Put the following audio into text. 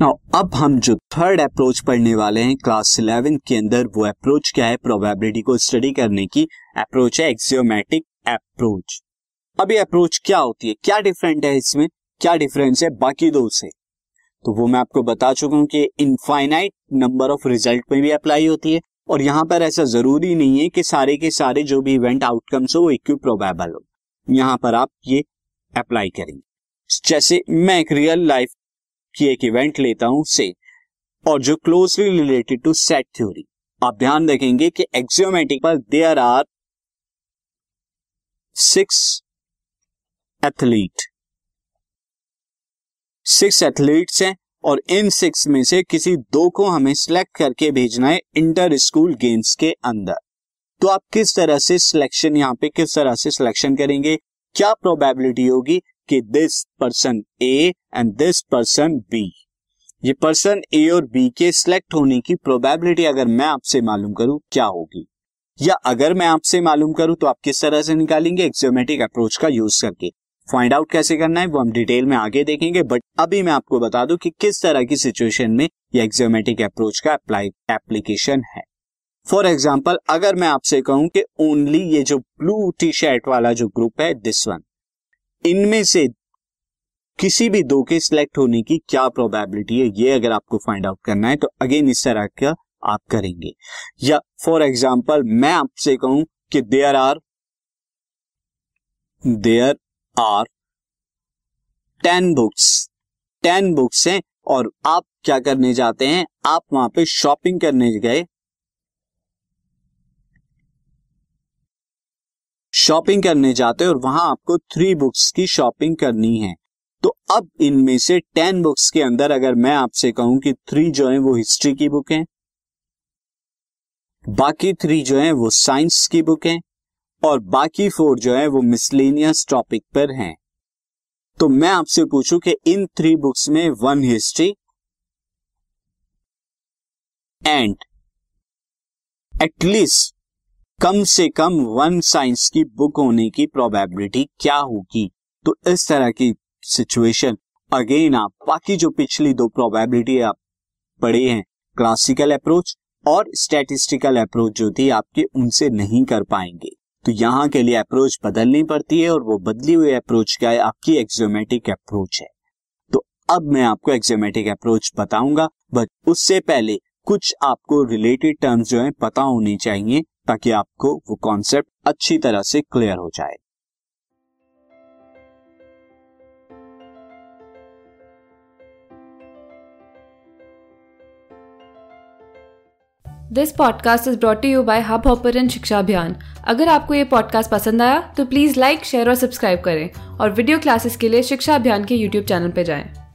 अब हम जो थर्ड अप्रोच पढ़ने वाले हैं क्लास इलेवन के अंदर वो अप्रोच क्या है? प्रोबेबिलिटी को स्टडी करने की अप्रोच है एक्सियोमेटिक अप्रोच अब ये अप्रोच क्या होती है? क्या डिफरेंट है इसमें? क्या डिफरेंस है बाकी दो से? तो वो मैं आपको बता चुका हूँ कि इनफाइनाइट नंबर ऑफ़ रिज़ल्ट में भी अप्लाई होती है और यहाँ पर ऐसा ज़रूरी नहीं है कि सारे के सारे जो भी इवेंट आउटकम्स हो, वो इक्यू प्रोबेबल हो। यहाँ पर आप ये अप्लाई करेंगे। जैसे मैं एक रियल लाइफ की एक इवेंट लेता हूँ से और जो closely related to set theory आप ध्यान देखेंगे कि एक्सियोमेटिक पर there are six athlete six athletes हैं, और इन सिक्स में से किसी दो को हमें सिलेक्ट करके भेजना है इंटर स्कूल गेम्स के अंदर। तो आप किस तरह से सिलेक्शन यहाँ पे किस तरह से सिलेक्शन करेंगे? क्या प्रोबेबिलिटी होगी? कि this person A and this person B ये पर्सन ए और बी के सिलेक्ट होने की प्रोबेबिलिटी अगर मैं आपसे मालूम करूँ, क्या होगी? या अगर मैं आपसे मालूम करूँ तो आप किस तरह से निकालेंगे? एक्सियोमेटिक अप्रोच का यूज़ करके। फाइंड आउट कैसे करना है, वो हम डिटेल में आगे देखेंगे बट अभी मैं आपको बता दूँ कि किस तरह की सिचुएशन में ये एक्सियोमेटिक अप्रोच का अप्लाई एप्लीकेशन है। फॉर एग्ज़ाम्पल अगर मैं आपसे कहूँ कि ओनली ये जो ब्लू टी शर्ट वाला जो ग्रुप है दिस वन इनमें से किसी भी दो के सिलेक्ट होने की क्या प्रोबेबिलिटी है, ये अगर आपको फाइंड आउट करना है तो अगेन इस तरह का आप करेंगे। या फॉर एग्ज़ाम्पल मैं आपसे कहूँ कि there are there are ten books ten books हैं, और आप क्या करने जाते हैं, आप वहाँ पे शॉपिंग करने गए शॉपिंग करने जाते हैं और वहाँ आपको थ्री बुक्स की शॉपिंग करनी है। तो अब इनमें से टेन बुक्स के अंदर अगर मैं आपसे कहूँ कि थ्री जो है वो हिस्ट्री की बुक है, बाकी थ्री जो है वो साइंस की बुक है, और बाकी फोर जो है वो मिसलेनियस टॉपिक पर हैं। तो मैं आपसे पूछूँ कि इन थ्री बुक्स में one history and at least कम से कम वन साइंस की बुक होने की प्रोबेबिलिटी क्या होगी? तो इस तरह की सिचुएशन अगेन आप, बाकी जो पिछली दो प्रोबेबिलिटी आप पढ़े हैं क्लासिकल अप्रोच और स्टैटिस्टिकल अप्रोच जो थी, आपके उनसे नहीं कर पाएँगे। तो यहाँ के लिए अप्रोच बदलनी पड़ती है और वो बदली हुई अप्रोच क्या है? आपकी एक्सोमेटिक अप्रोच है। तो अब मैं आपको एक्सोमेटिक अप्रोच बताऊँगा बट उससे पहले कुछ आपको रिलेटेड टर्म्स जो है पता होनी चाहिए। ताकि आपको वो कॉन्सेप्ट अच्छी तरह से क्लियर हो जाए this podcast is brought you by Hubhopper शिक्षा अभियान अगर आपको ये पॉडकास्ट पसंद आया तो प्लीज़ लाइक शेयर और सब्सक्राइब करें और वीडियो क्लासेस के लिए शिक्षा अभियान के यूट्यूब चैनल पर जाएँ।